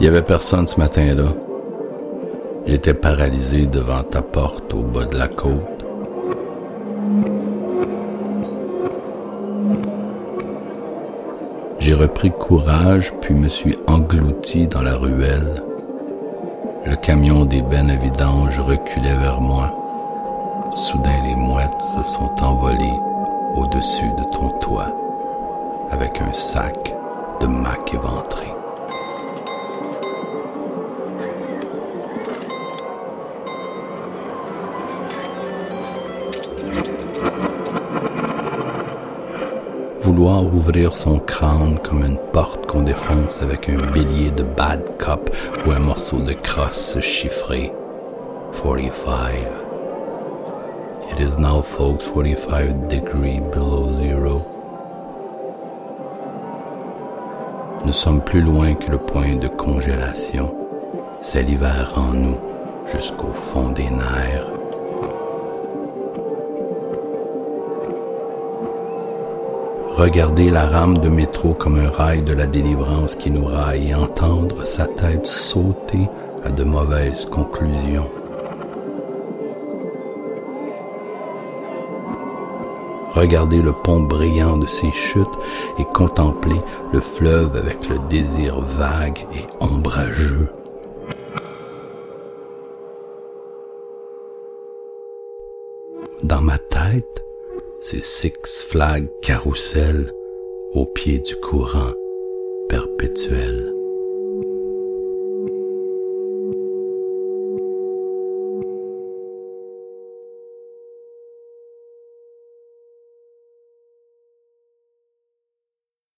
Il y avait personne ce matin-là. J'étais paralysé devant ta porte au bas de la côte. J'ai repris courage puis me suis englouti dans la ruelle. Le camion des bennes à vidange reculait vers moi. Soudain les mouettes se sont envolées au-dessus de ton toit avec un sac de mac éventré. Vouloir ouvrir son crâne comme une porte qu'on défonce avec un bélier de bad cop ou un morceau de crosse chiffré. 45. It is now folks 45 degree below zero. Nous sommes plus loin que le point de congélation. C'est l'hiver en nous jusqu'au fond des nerfs. Regarder la rame de métro comme un rail de la délivrance qui nous raille et entendre sa tête sauter à de mauvaises conclusions. Regarder le pont brillant de ses chutes et contempler le fleuve avec le désir vague et ombrageux. Dans ma tête, c'est Six Flags Carousel au pied du courant perpétuel.